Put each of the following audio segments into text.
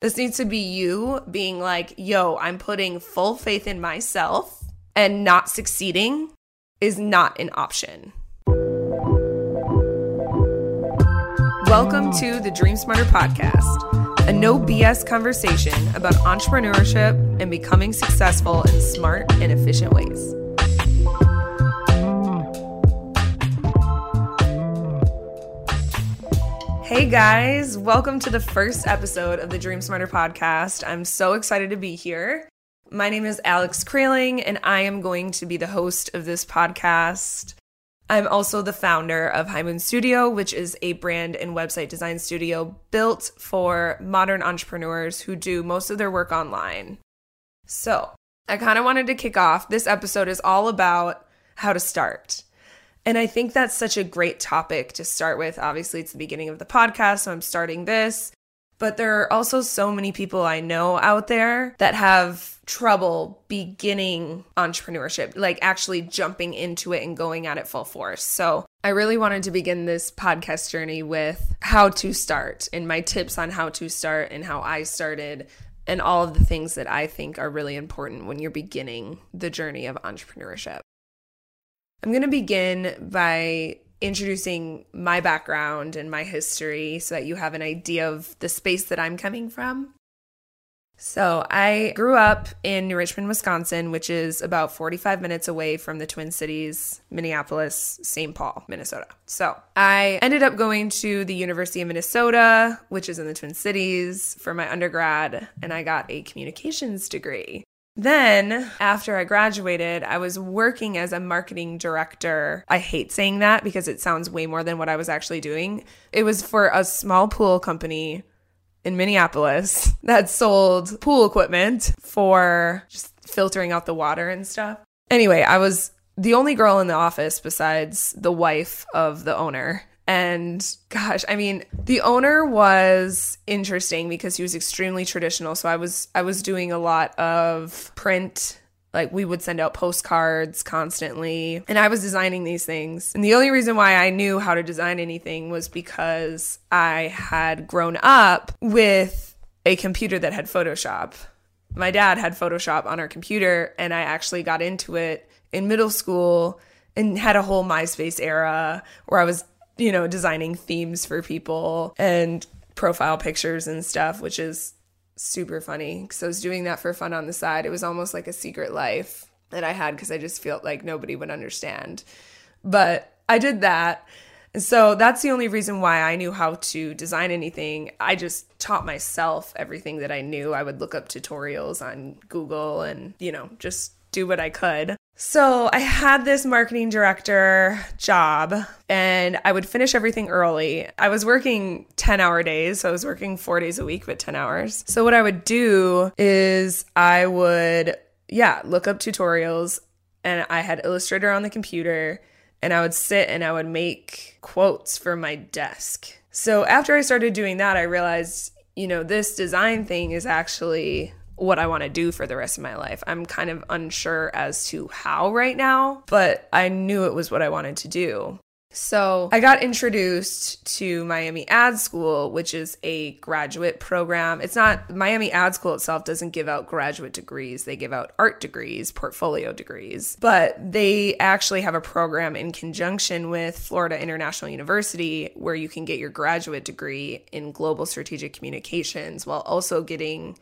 This needs to be you being like, yo, I'm putting full faith in myself and not succeeding is not an option. Welcome to the Dream Smarter podcast, a no BS conversation about entrepreneurship and becoming successful in smart and efficient ways. Hey guys, welcome to the first episode of the Dream Smarter podcast. I'm so excited to be here. My name is Alex Kraling, and I am going to be the host of this podcast. I'm also the founder of High Moon Studio, which is a brand and website design studio built for modern entrepreneurs who do most of their work online. So, I kind of wanted to kick off. This episode is all about how to start. And I think that's such a great topic to start with. Obviously, it's the beginning of the podcast, so I'm starting this. But there are also so many people I know out there that have trouble beginning entrepreneurship, like actually jumping into it and going at it full force. So I really wanted to begin this podcast journey with how to start and my tips on how to start and how I started and all of the things that I think are really important when you're beginning the journey of entrepreneurship. I'm going to begin by introducing my background and my history so that you have an idea of the space that I'm coming from. So, I grew up in New Richmond, Wisconsin, which is about 45 minutes away from the Twin Cities, Minneapolis, St. Paul, Minnesota. So, I ended up going to the University of Minnesota, which is in the Twin Cities, for my undergrad, and I got a communications degree. Then, after I graduated, I was working as a marketing director. I hate saying that because it sounds way more than what I was actually doing. It was for a small pool company in Minneapolis that sold pool equipment for just filtering out the water and stuff. Anyway, I was the only girl in the office besides the wife of the owner. And gosh, I mean, the owner was interesting because he was extremely traditional. So I was I was doing a lot of print. Like we would send out postcards constantly. And i was designing these things. And the only reason why i knew how to design anything was because i had grown up with a computer that had photoshop. My dad had photoshop on our computer and i actually got into it in middle school and had a whole myspace era where i was you know, designing themes for people and profile pictures and stuff, which is super funny because I was doing that for fun on the side. It was almost like a secret life that I had because I just felt like nobody would understand. But I did that. And so that's the only reason why I knew how to design anything. I just taught myself everything that I knew. I would look up tutorials on Google and, you know, just do what I could. So I had this marketing director job and I would finish everything early. I was working 10 hour days. So I was working four days a week, but 10 hours. So what I would do is I would, yeah, look up tutorials and I had Illustrator on the computer and I would sit and I would make quotes for my desk. So after I started doing that, I realized, you know, this design thing is actually what I want to do for the rest of my life. I'm kind of unsure as to how right now, but I knew it was what I wanted to do. So I got introduced to Miami Ad School, which is a graduate program. It's not Miami Ad School itself doesn't give out graduate degrees. They give out art degrees, portfolio degrees. But they actually have a program in conjunction with Florida International University where you can get your graduate degree in global strategic communications while also getting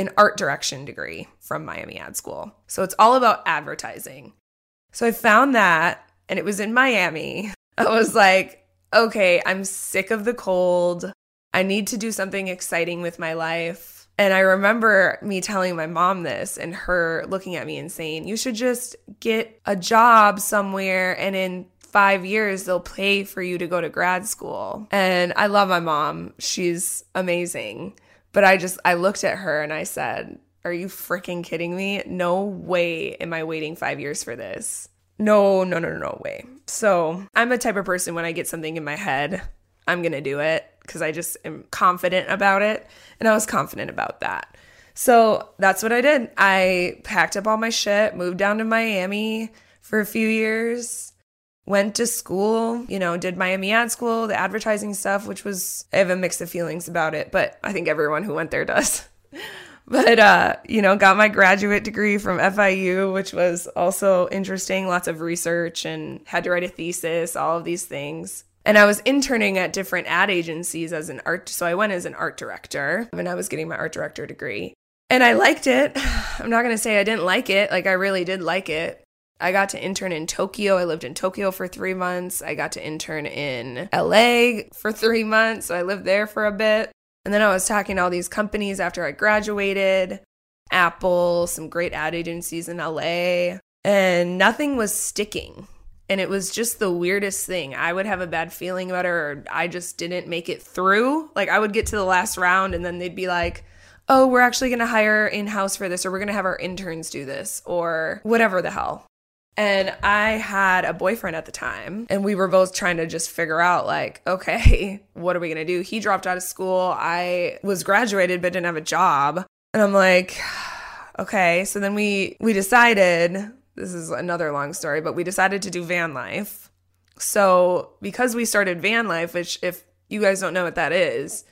an art direction degree from Miami Ad School. So it's all about advertising. So I found that and it was in Miami. I was like, okay, I'm sick of the cold. I need to do something exciting with my life. And I remember me telling my mom this and her looking at me and saying, You should just get a job somewhere and in five years they'll pay for you to go to grad school. And I love my mom, she's amazing. But I just, I looked at her and I said, Are you freaking kidding me? No way am I waiting five years for this. No, no, no, no way. So I'm a type of person when I get something in my head, I'm going to do it because I just am confident about it. And I was confident about that. So that's what I did. I packed up all my shit, moved down to Miami for a few years, went to school, you know, did Miami Ad School, the advertising stuff, which was, I have a mix of feelings about it, but I think everyone who went there does. but, uh, you know, got my graduate degree from FIU, which was also interesting, lots of research and had to write a thesis, all of these things. And I was interning at different ad agencies as an art. So I went as an art director and I was getting my art director degree. And I liked it. I'm not going to say I didn't like it. Like, I really did like it. I got to intern in Tokyo. I lived in Tokyo for three months. I got to intern in LA for three months. So I lived there for a bit. And then I was talking to all these companies after I graduated Apple, some great ad agencies in LA, and nothing was sticking. And it was just the weirdest thing. I would have a bad feeling about it, or I just didn't make it through. Like, I would get to the last round, and then they'd be like, oh, we're actually going to hire in house for this, or we're going to have our interns do this, or whatever the hell. And I had a boyfriend at the time, and we were both trying to just figure out, like, okay, what are we gonna do? He dropped out of school. I was graduated but didn't have a job. And I'm like, okay. So then we we decided, this is another long story, but we decided to do van life. So because we started van life, which if you guys don't know what that is,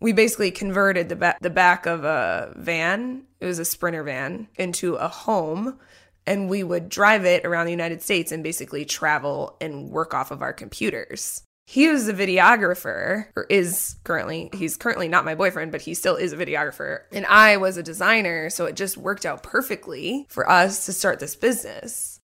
we basically converted the back the back of a van, it was a sprinter van, into a home and we would drive it around the United States and basically travel and work off of our computers. He was a videographer, or is currently, he's currently not my boyfriend, but he still is a videographer. And I was a designer, so it just worked out perfectly for us to start this business.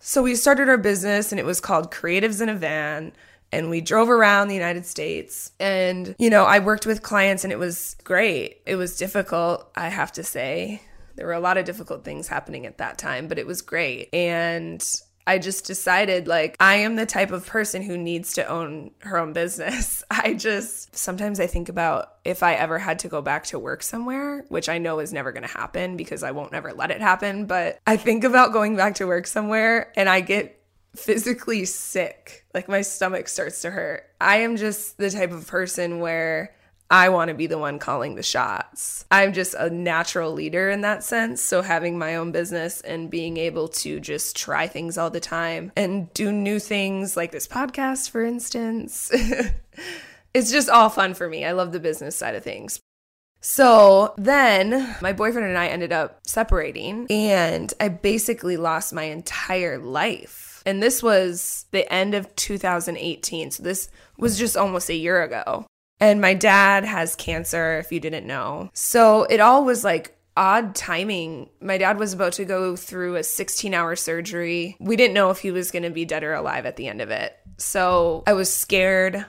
So we started our business, and it was called Creatives in a Van and we drove around the United States. And, you know, I worked with clients and it was great. It was difficult, I have to say. There were a lot of difficult things happening at that time, but it was great. And I just decided like I am the type of person who needs to own her own business. I just sometimes I think about if I ever had to go back to work somewhere, which I know is never going to happen because I won't ever let it happen, but I think about going back to work somewhere and I get physically sick. Like my stomach starts to hurt. I am just the type of person where I want to be the one calling the shots. I'm just a natural leader in that sense. So, having my own business and being able to just try things all the time and do new things like this podcast, for instance, it's just all fun for me. I love the business side of things. So then my boyfriend and I ended up separating, and I basically lost my entire life. And this was the end of 2018. So, this was just almost a year ago. And my dad has cancer, if you didn't know. So it all was like odd timing. My dad was about to go through a 16 hour surgery. We didn't know if he was going to be dead or alive at the end of it. So I was scared.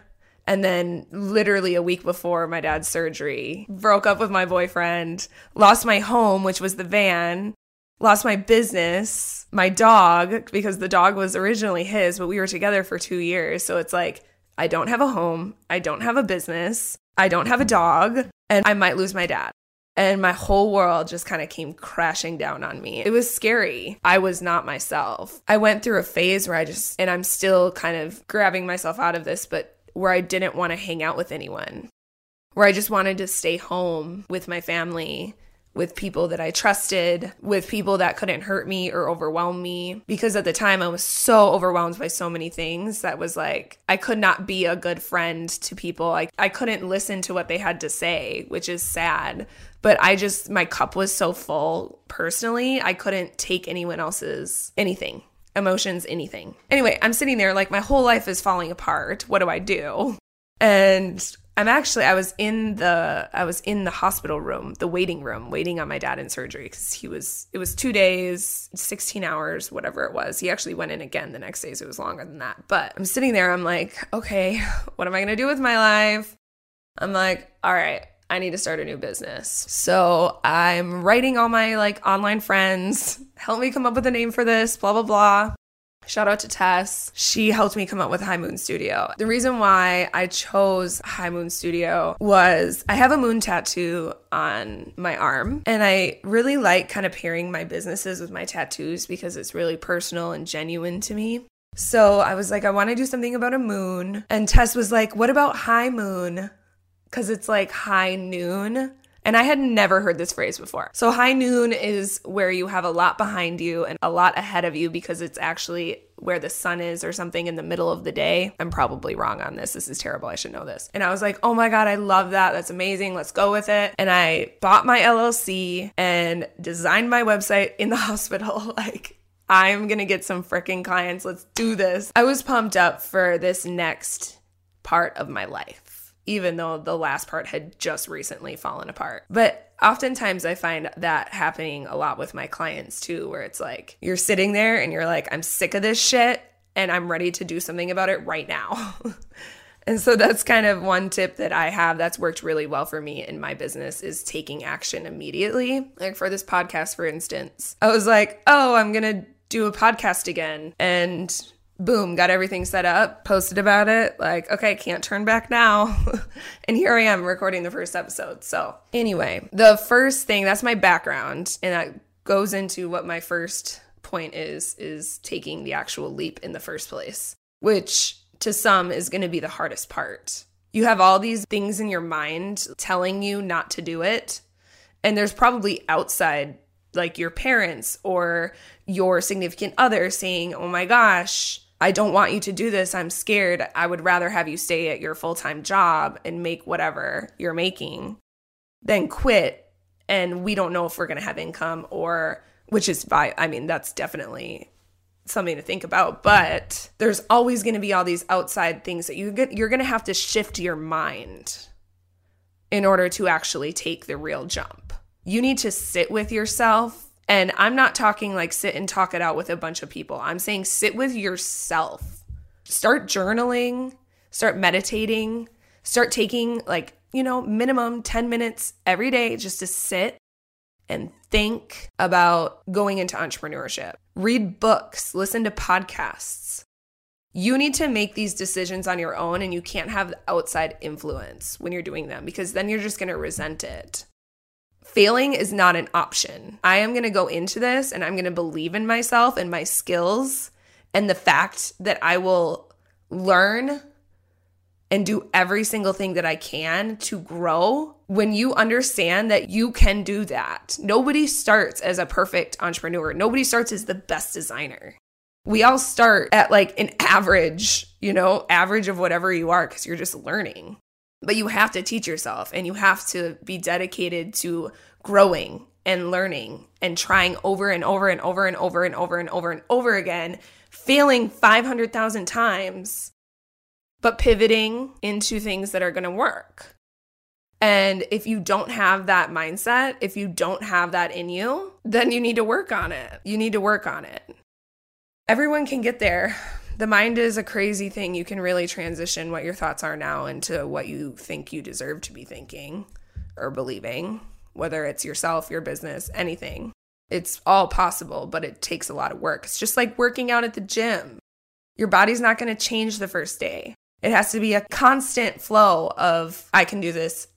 And then, literally a week before my dad's surgery, broke up with my boyfriend, lost my home, which was the van, lost my business, my dog, because the dog was originally his, but we were together for two years. So it's like, I don't have a home, I don't have a business, I don't have a dog, and I might lose my dad. And my whole world just kind of came crashing down on me. It was scary. I was not myself. I went through a phase where I just, and I'm still kind of grabbing myself out of this, but where I didn't want to hang out with anyone, where I just wanted to stay home with my family with people that I trusted, with people that couldn't hurt me or overwhelm me. Because at the time, I was so overwhelmed by so many things that was like, I could not be a good friend to people. I, I couldn't listen to what they had to say, which is sad. But I just, my cup was so full personally, I couldn't take anyone else's anything emotions, anything. Anyway, I'm sitting there like my whole life is falling apart. What do I do? And I'm actually I was in the I was in the hospital room, the waiting room, waiting on my dad in surgery because he was it was two days, 16 hours, whatever it was. He actually went in again the next day, so it was longer than that. But I'm sitting there, I'm like, okay, what am I gonna do with my life? I'm like, all right, I need to start a new business. So I'm writing all my like online friends, help me come up with a name for this, blah blah blah. Shout out to Tess. She helped me come up with High Moon Studio. The reason why I chose High Moon Studio was I have a moon tattoo on my arm, and I really like kind of pairing my businesses with my tattoos because it's really personal and genuine to me. So I was like, I want to do something about a moon. And Tess was like, What about high moon? Because it's like high noon. And I had never heard this phrase before. So, high noon is where you have a lot behind you and a lot ahead of you because it's actually where the sun is or something in the middle of the day. I'm probably wrong on this. This is terrible. I should know this. And I was like, oh my God, I love that. That's amazing. Let's go with it. And I bought my LLC and designed my website in the hospital. like, I'm gonna get some freaking clients. Let's do this. I was pumped up for this next part of my life, even though the last part had just recently fallen apart. But oftentimes I find that happening a lot with my clients too, where it's like you're sitting there and you're like, I'm sick of this shit and I'm ready to do something about it right now. And so that's kind of one tip that I have that's worked really well for me in my business is taking action immediately. Like for this podcast, for instance, I was like, oh, I'm going to do a podcast again. And boom, got everything set up, posted about it. Like, okay, can't turn back now. and here I am recording the first episode. So, anyway, the first thing that's my background, and that goes into what my first point is is taking the actual leap in the first place, which to some is going to be the hardest part. You have all these things in your mind telling you not to do it. And there's probably outside, like your parents or your significant other saying, Oh my gosh, I don't want you to do this. I'm scared. I would rather have you stay at your full time job and make whatever you're making than quit. And we don't know if we're going to have income or, which is, by, I mean, that's definitely something to think about but there's always going to be all these outside things that you get you're going to have to shift your mind in order to actually take the real jump you need to sit with yourself and I'm not talking like sit and talk it out with a bunch of people. I'm saying sit with yourself. Start journaling, start meditating, start taking like, you know, minimum 10 minutes every day just to sit and think about going into entrepreneurship. Read books, listen to podcasts. You need to make these decisions on your own and you can't have outside influence when you're doing them because then you're just going to resent it failing is not an option. I am going to go into this and I'm going to believe in myself and my skills and the fact that I will learn and do every single thing that I can to grow. When you understand that you can do that, nobody starts as a perfect entrepreneur, nobody starts as the best designer. We all start at like an average, you know, average of whatever you are because you're just learning. But you have to teach yourself and you have to be dedicated to growing and learning and trying over and over and over and over and over and over and over again, failing 500,000 times, but pivoting into things that are going to work. And if you don't have that mindset, if you don't have that in you, then you need to work on it. You need to work on it. Everyone can get there, the mind is a crazy thing. You can really transition what your thoughts are now into what you think you deserve to be thinking or believing, whether it's yourself, your business, anything. It's all possible, but it takes a lot of work. It's just like working out at the gym. Your body's not going to change the first day. It has to be a constant flow of, I can do this.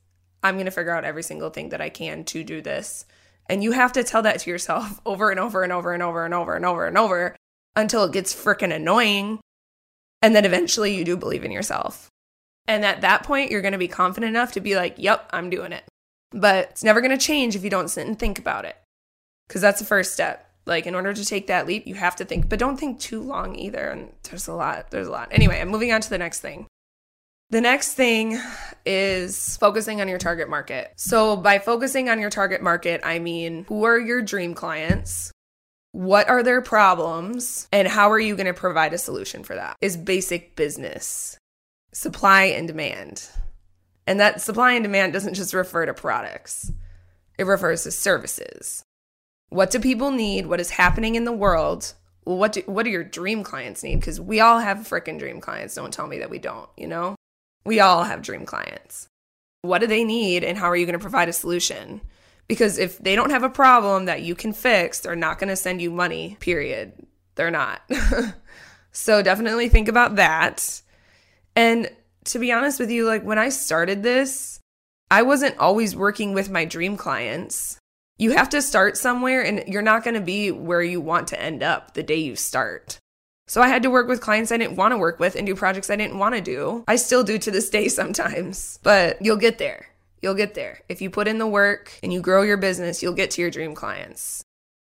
I'm going to figure out every single thing that I can to do this. And you have to tell that to yourself over and over and over and over and over and over and over until it gets freaking annoying. And then eventually you do believe in yourself. And at that point, you're going to be confident enough to be like, yep, I'm doing it. But it's never going to change if you don't sit and think about it. Because that's the first step. Like, in order to take that leap, you have to think, but don't think too long either. And there's a lot. There's a lot. Anyway, I'm moving on to the next thing. The next thing is focusing on your target market. So, by focusing on your target market, I mean, who are your dream clients? What are their problems and how are you going to provide a solution for that? Is basic business supply and demand. And that supply and demand doesn't just refer to products, it refers to services. What do people need? What is happening in the world? Well, what do what do your dream clients need? Because we all have freaking dream clients. Don't tell me that we don't, you know? We all have dream clients. What do they need and how are you going to provide a solution? Because if they don't have a problem that you can fix, they're not going to send you money, period. They're not. so definitely think about that. And to be honest with you, like when I started this, I wasn't always working with my dream clients. You have to start somewhere and you're not going to be where you want to end up the day you start. So I had to work with clients I didn't want to work with and do projects I didn't want to do. I still do to this day sometimes, but you'll get there. You'll get there. If you put in the work and you grow your business, you'll get to your dream clients.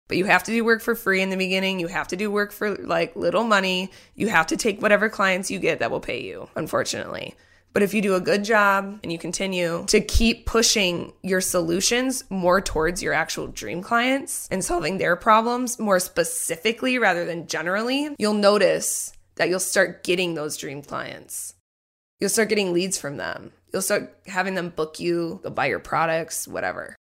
But you have to do work for free in the beginning. You have to do work for like little money. You have to take whatever clients you get that will pay you, unfortunately. But if you do a good job and you continue to keep pushing your solutions more towards your actual dream clients and solving their problems more specifically rather than generally, you'll notice that you'll start getting those dream clients. You'll start getting leads from them. You'll start having them book you, they'll buy your products, whatever.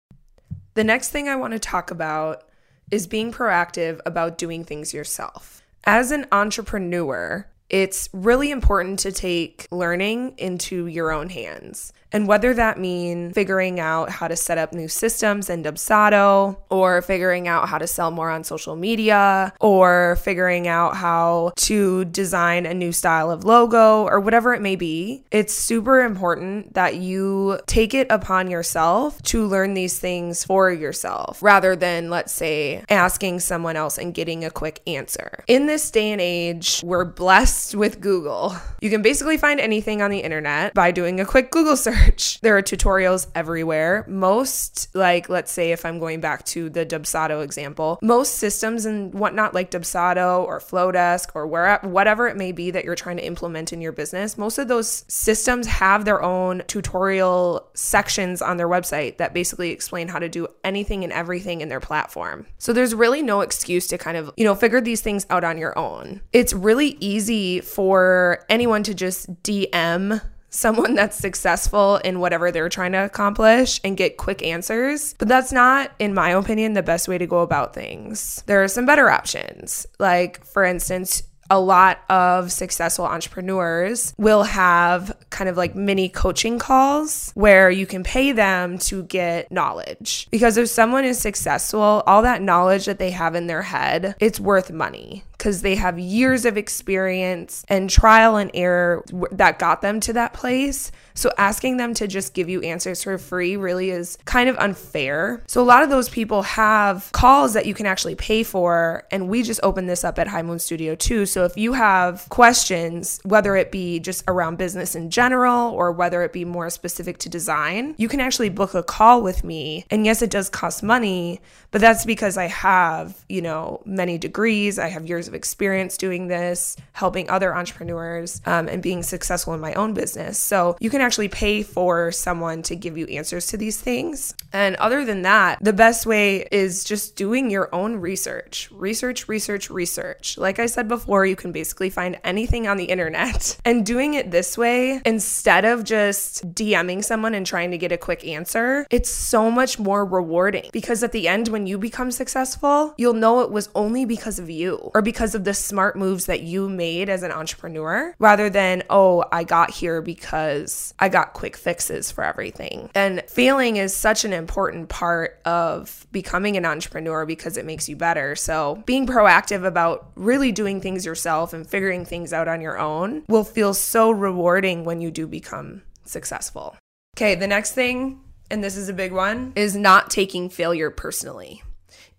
The next thing I want to talk about is being proactive about doing things yourself. As an entrepreneur, it's really important to take learning into your own hands. And whether that mean figuring out how to set up new systems in Dubsado or figuring out how to sell more on social media or figuring out how to design a new style of logo or whatever it may be, it's super important that you take it upon yourself to learn these things for yourself rather than, let's say, asking someone else and getting a quick answer. In this day and age, we're blessed with Google. You can basically find anything on the internet by doing a quick Google search. There are tutorials everywhere. Most, like, let's say if I'm going back to the Dubsado example, most systems and whatnot, like Dubsado or Flodesk or where, whatever it may be that you're trying to implement in your business, most of those systems have their own tutorial sections on their website that basically explain how to do anything and everything in their platform. So there's really no excuse to kind of, you know, figure these things out on your own. It's really easy for anyone to just DM someone that's successful in whatever they're trying to accomplish and get quick answers. But that's not, in my opinion, the best way to go about things. There are some better options. Like, for instance, a lot of successful entrepreneurs will have kind of like mini coaching calls where you can pay them to get knowledge. Because if someone is successful, all that knowledge that they have in their head, it's worth money because they have years of experience and trial and error that got them to that place. So asking them to just give you answers for free really is kind of unfair. So a lot of those people have calls that you can actually pay for. And we just opened this up at High Moon Studio too. So if you have questions, whether it be just around business in general or whether it be more specific to design, you can actually book a call with me. And yes, it does cost money, but that's because I have, you know, many degrees, I have years of experience doing this, helping other entrepreneurs, um, and being successful in my own business. So you can actually pay for someone to give you answers to these things. And other than that, the best way is just doing your own research. Research, research, research. Like I said before, you can basically find anything on the internet. And doing it this way, instead of just DMing someone and trying to get a quick answer, it's so much more rewarding because at the end, when you become successful, you'll know it was only because of you or because of the smart moves that you made as an entrepreneur rather than, oh, I got here because I got quick fixes for everything. And failing is such an important part of becoming an entrepreneur because it makes you better. So, being proactive about really doing things yourself and figuring things out on your own will feel so rewarding when you do become successful. Okay, the next thing, and this is a big one, is not taking failure personally.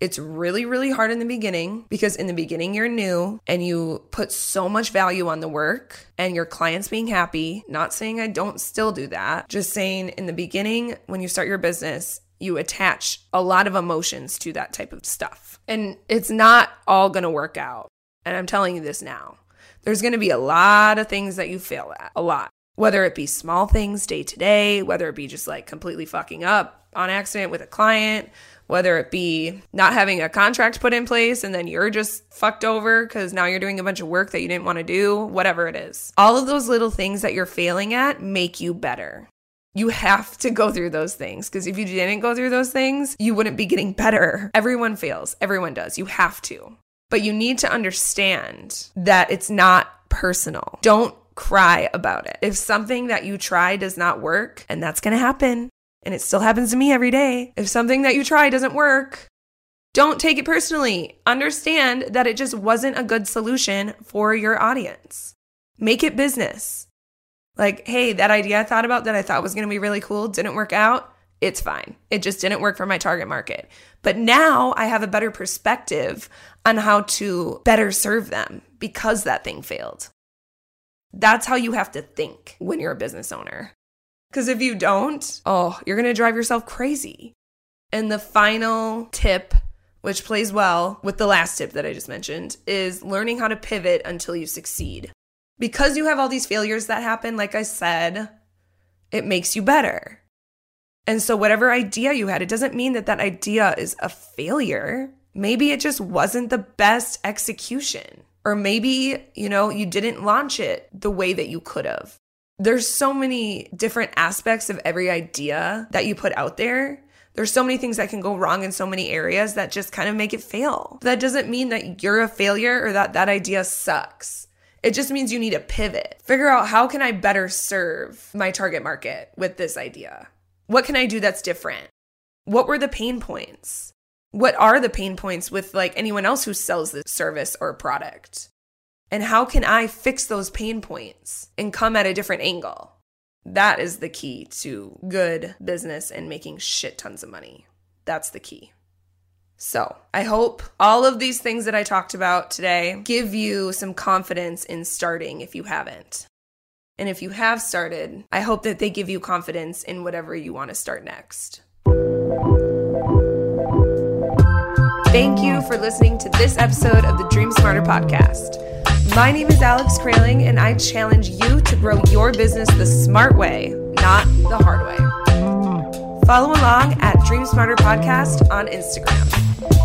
It's really, really hard in the beginning because in the beginning you're new and you put so much value on the work and your clients being happy. Not saying I don't still do that, just saying in the beginning when you start your business, you attach a lot of emotions to that type of stuff. And it's not all gonna work out. And I'm telling you this now. There's gonna be a lot of things that you fail at, a lot. Whether it be small things day to day, whether it be just like completely fucking up on accident with a client, whether it be not having a contract put in place and then you're just fucked over because now you're doing a bunch of work that you didn't want to do, whatever it is. All of those little things that you're failing at make you better. You have to go through those things because if you didn't go through those things, you wouldn't be getting better. Everyone fails, everyone does. You have to. But you need to understand that it's not personal. Don't cry about it. If something that you try does not work, and that's going to happen, and it still happens to me every day. If something that you try doesn't work, don't take it personally. Understand that it just wasn't a good solution for your audience. Make it business. Like, hey, that idea I thought about that I thought was going to be really cool didn't work out. It's fine. It just didn't work for my target market. But now I have a better perspective on how to better serve them because that thing failed. That's how you have to think when you're a business owner. Because if you don't, oh, you're going to drive yourself crazy. And the final tip which plays well with the last tip that I just mentioned, is learning how to pivot until you succeed. Because you have all these failures that happen, like I said, it makes you better. And so, whatever idea you had, it doesn't mean that that idea is a failure. Maybe it just wasn't the best execution. Or maybe, you know, you didn't launch it the way that you could have. There's so many different aspects of every idea that you put out there. There's so many things that can go wrong in so many areas that just kind of make it fail. That doesn't mean that you're a failure or that that idea sucks. It just means you need to pivot. Figure out how can I better serve my target market with this idea? What can I do that's different? What were the pain points? What are the pain points with like anyone else who sells this service or product? And how can I fix those pain points and come at a different angle? That is the key to good business and making shit tons of money. That's the key. So, I hope all of these things that I talked about today give you some confidence in starting if you haven't. And if you have started, I hope that they give you confidence in whatever you want to start next. Thank you for listening to this episode of the Dream Smarter podcast. My name is Alex Kraling, and I challenge you to grow your business the smart way, not the hard way. Follow along at Dream Smarter Podcast on Instagram.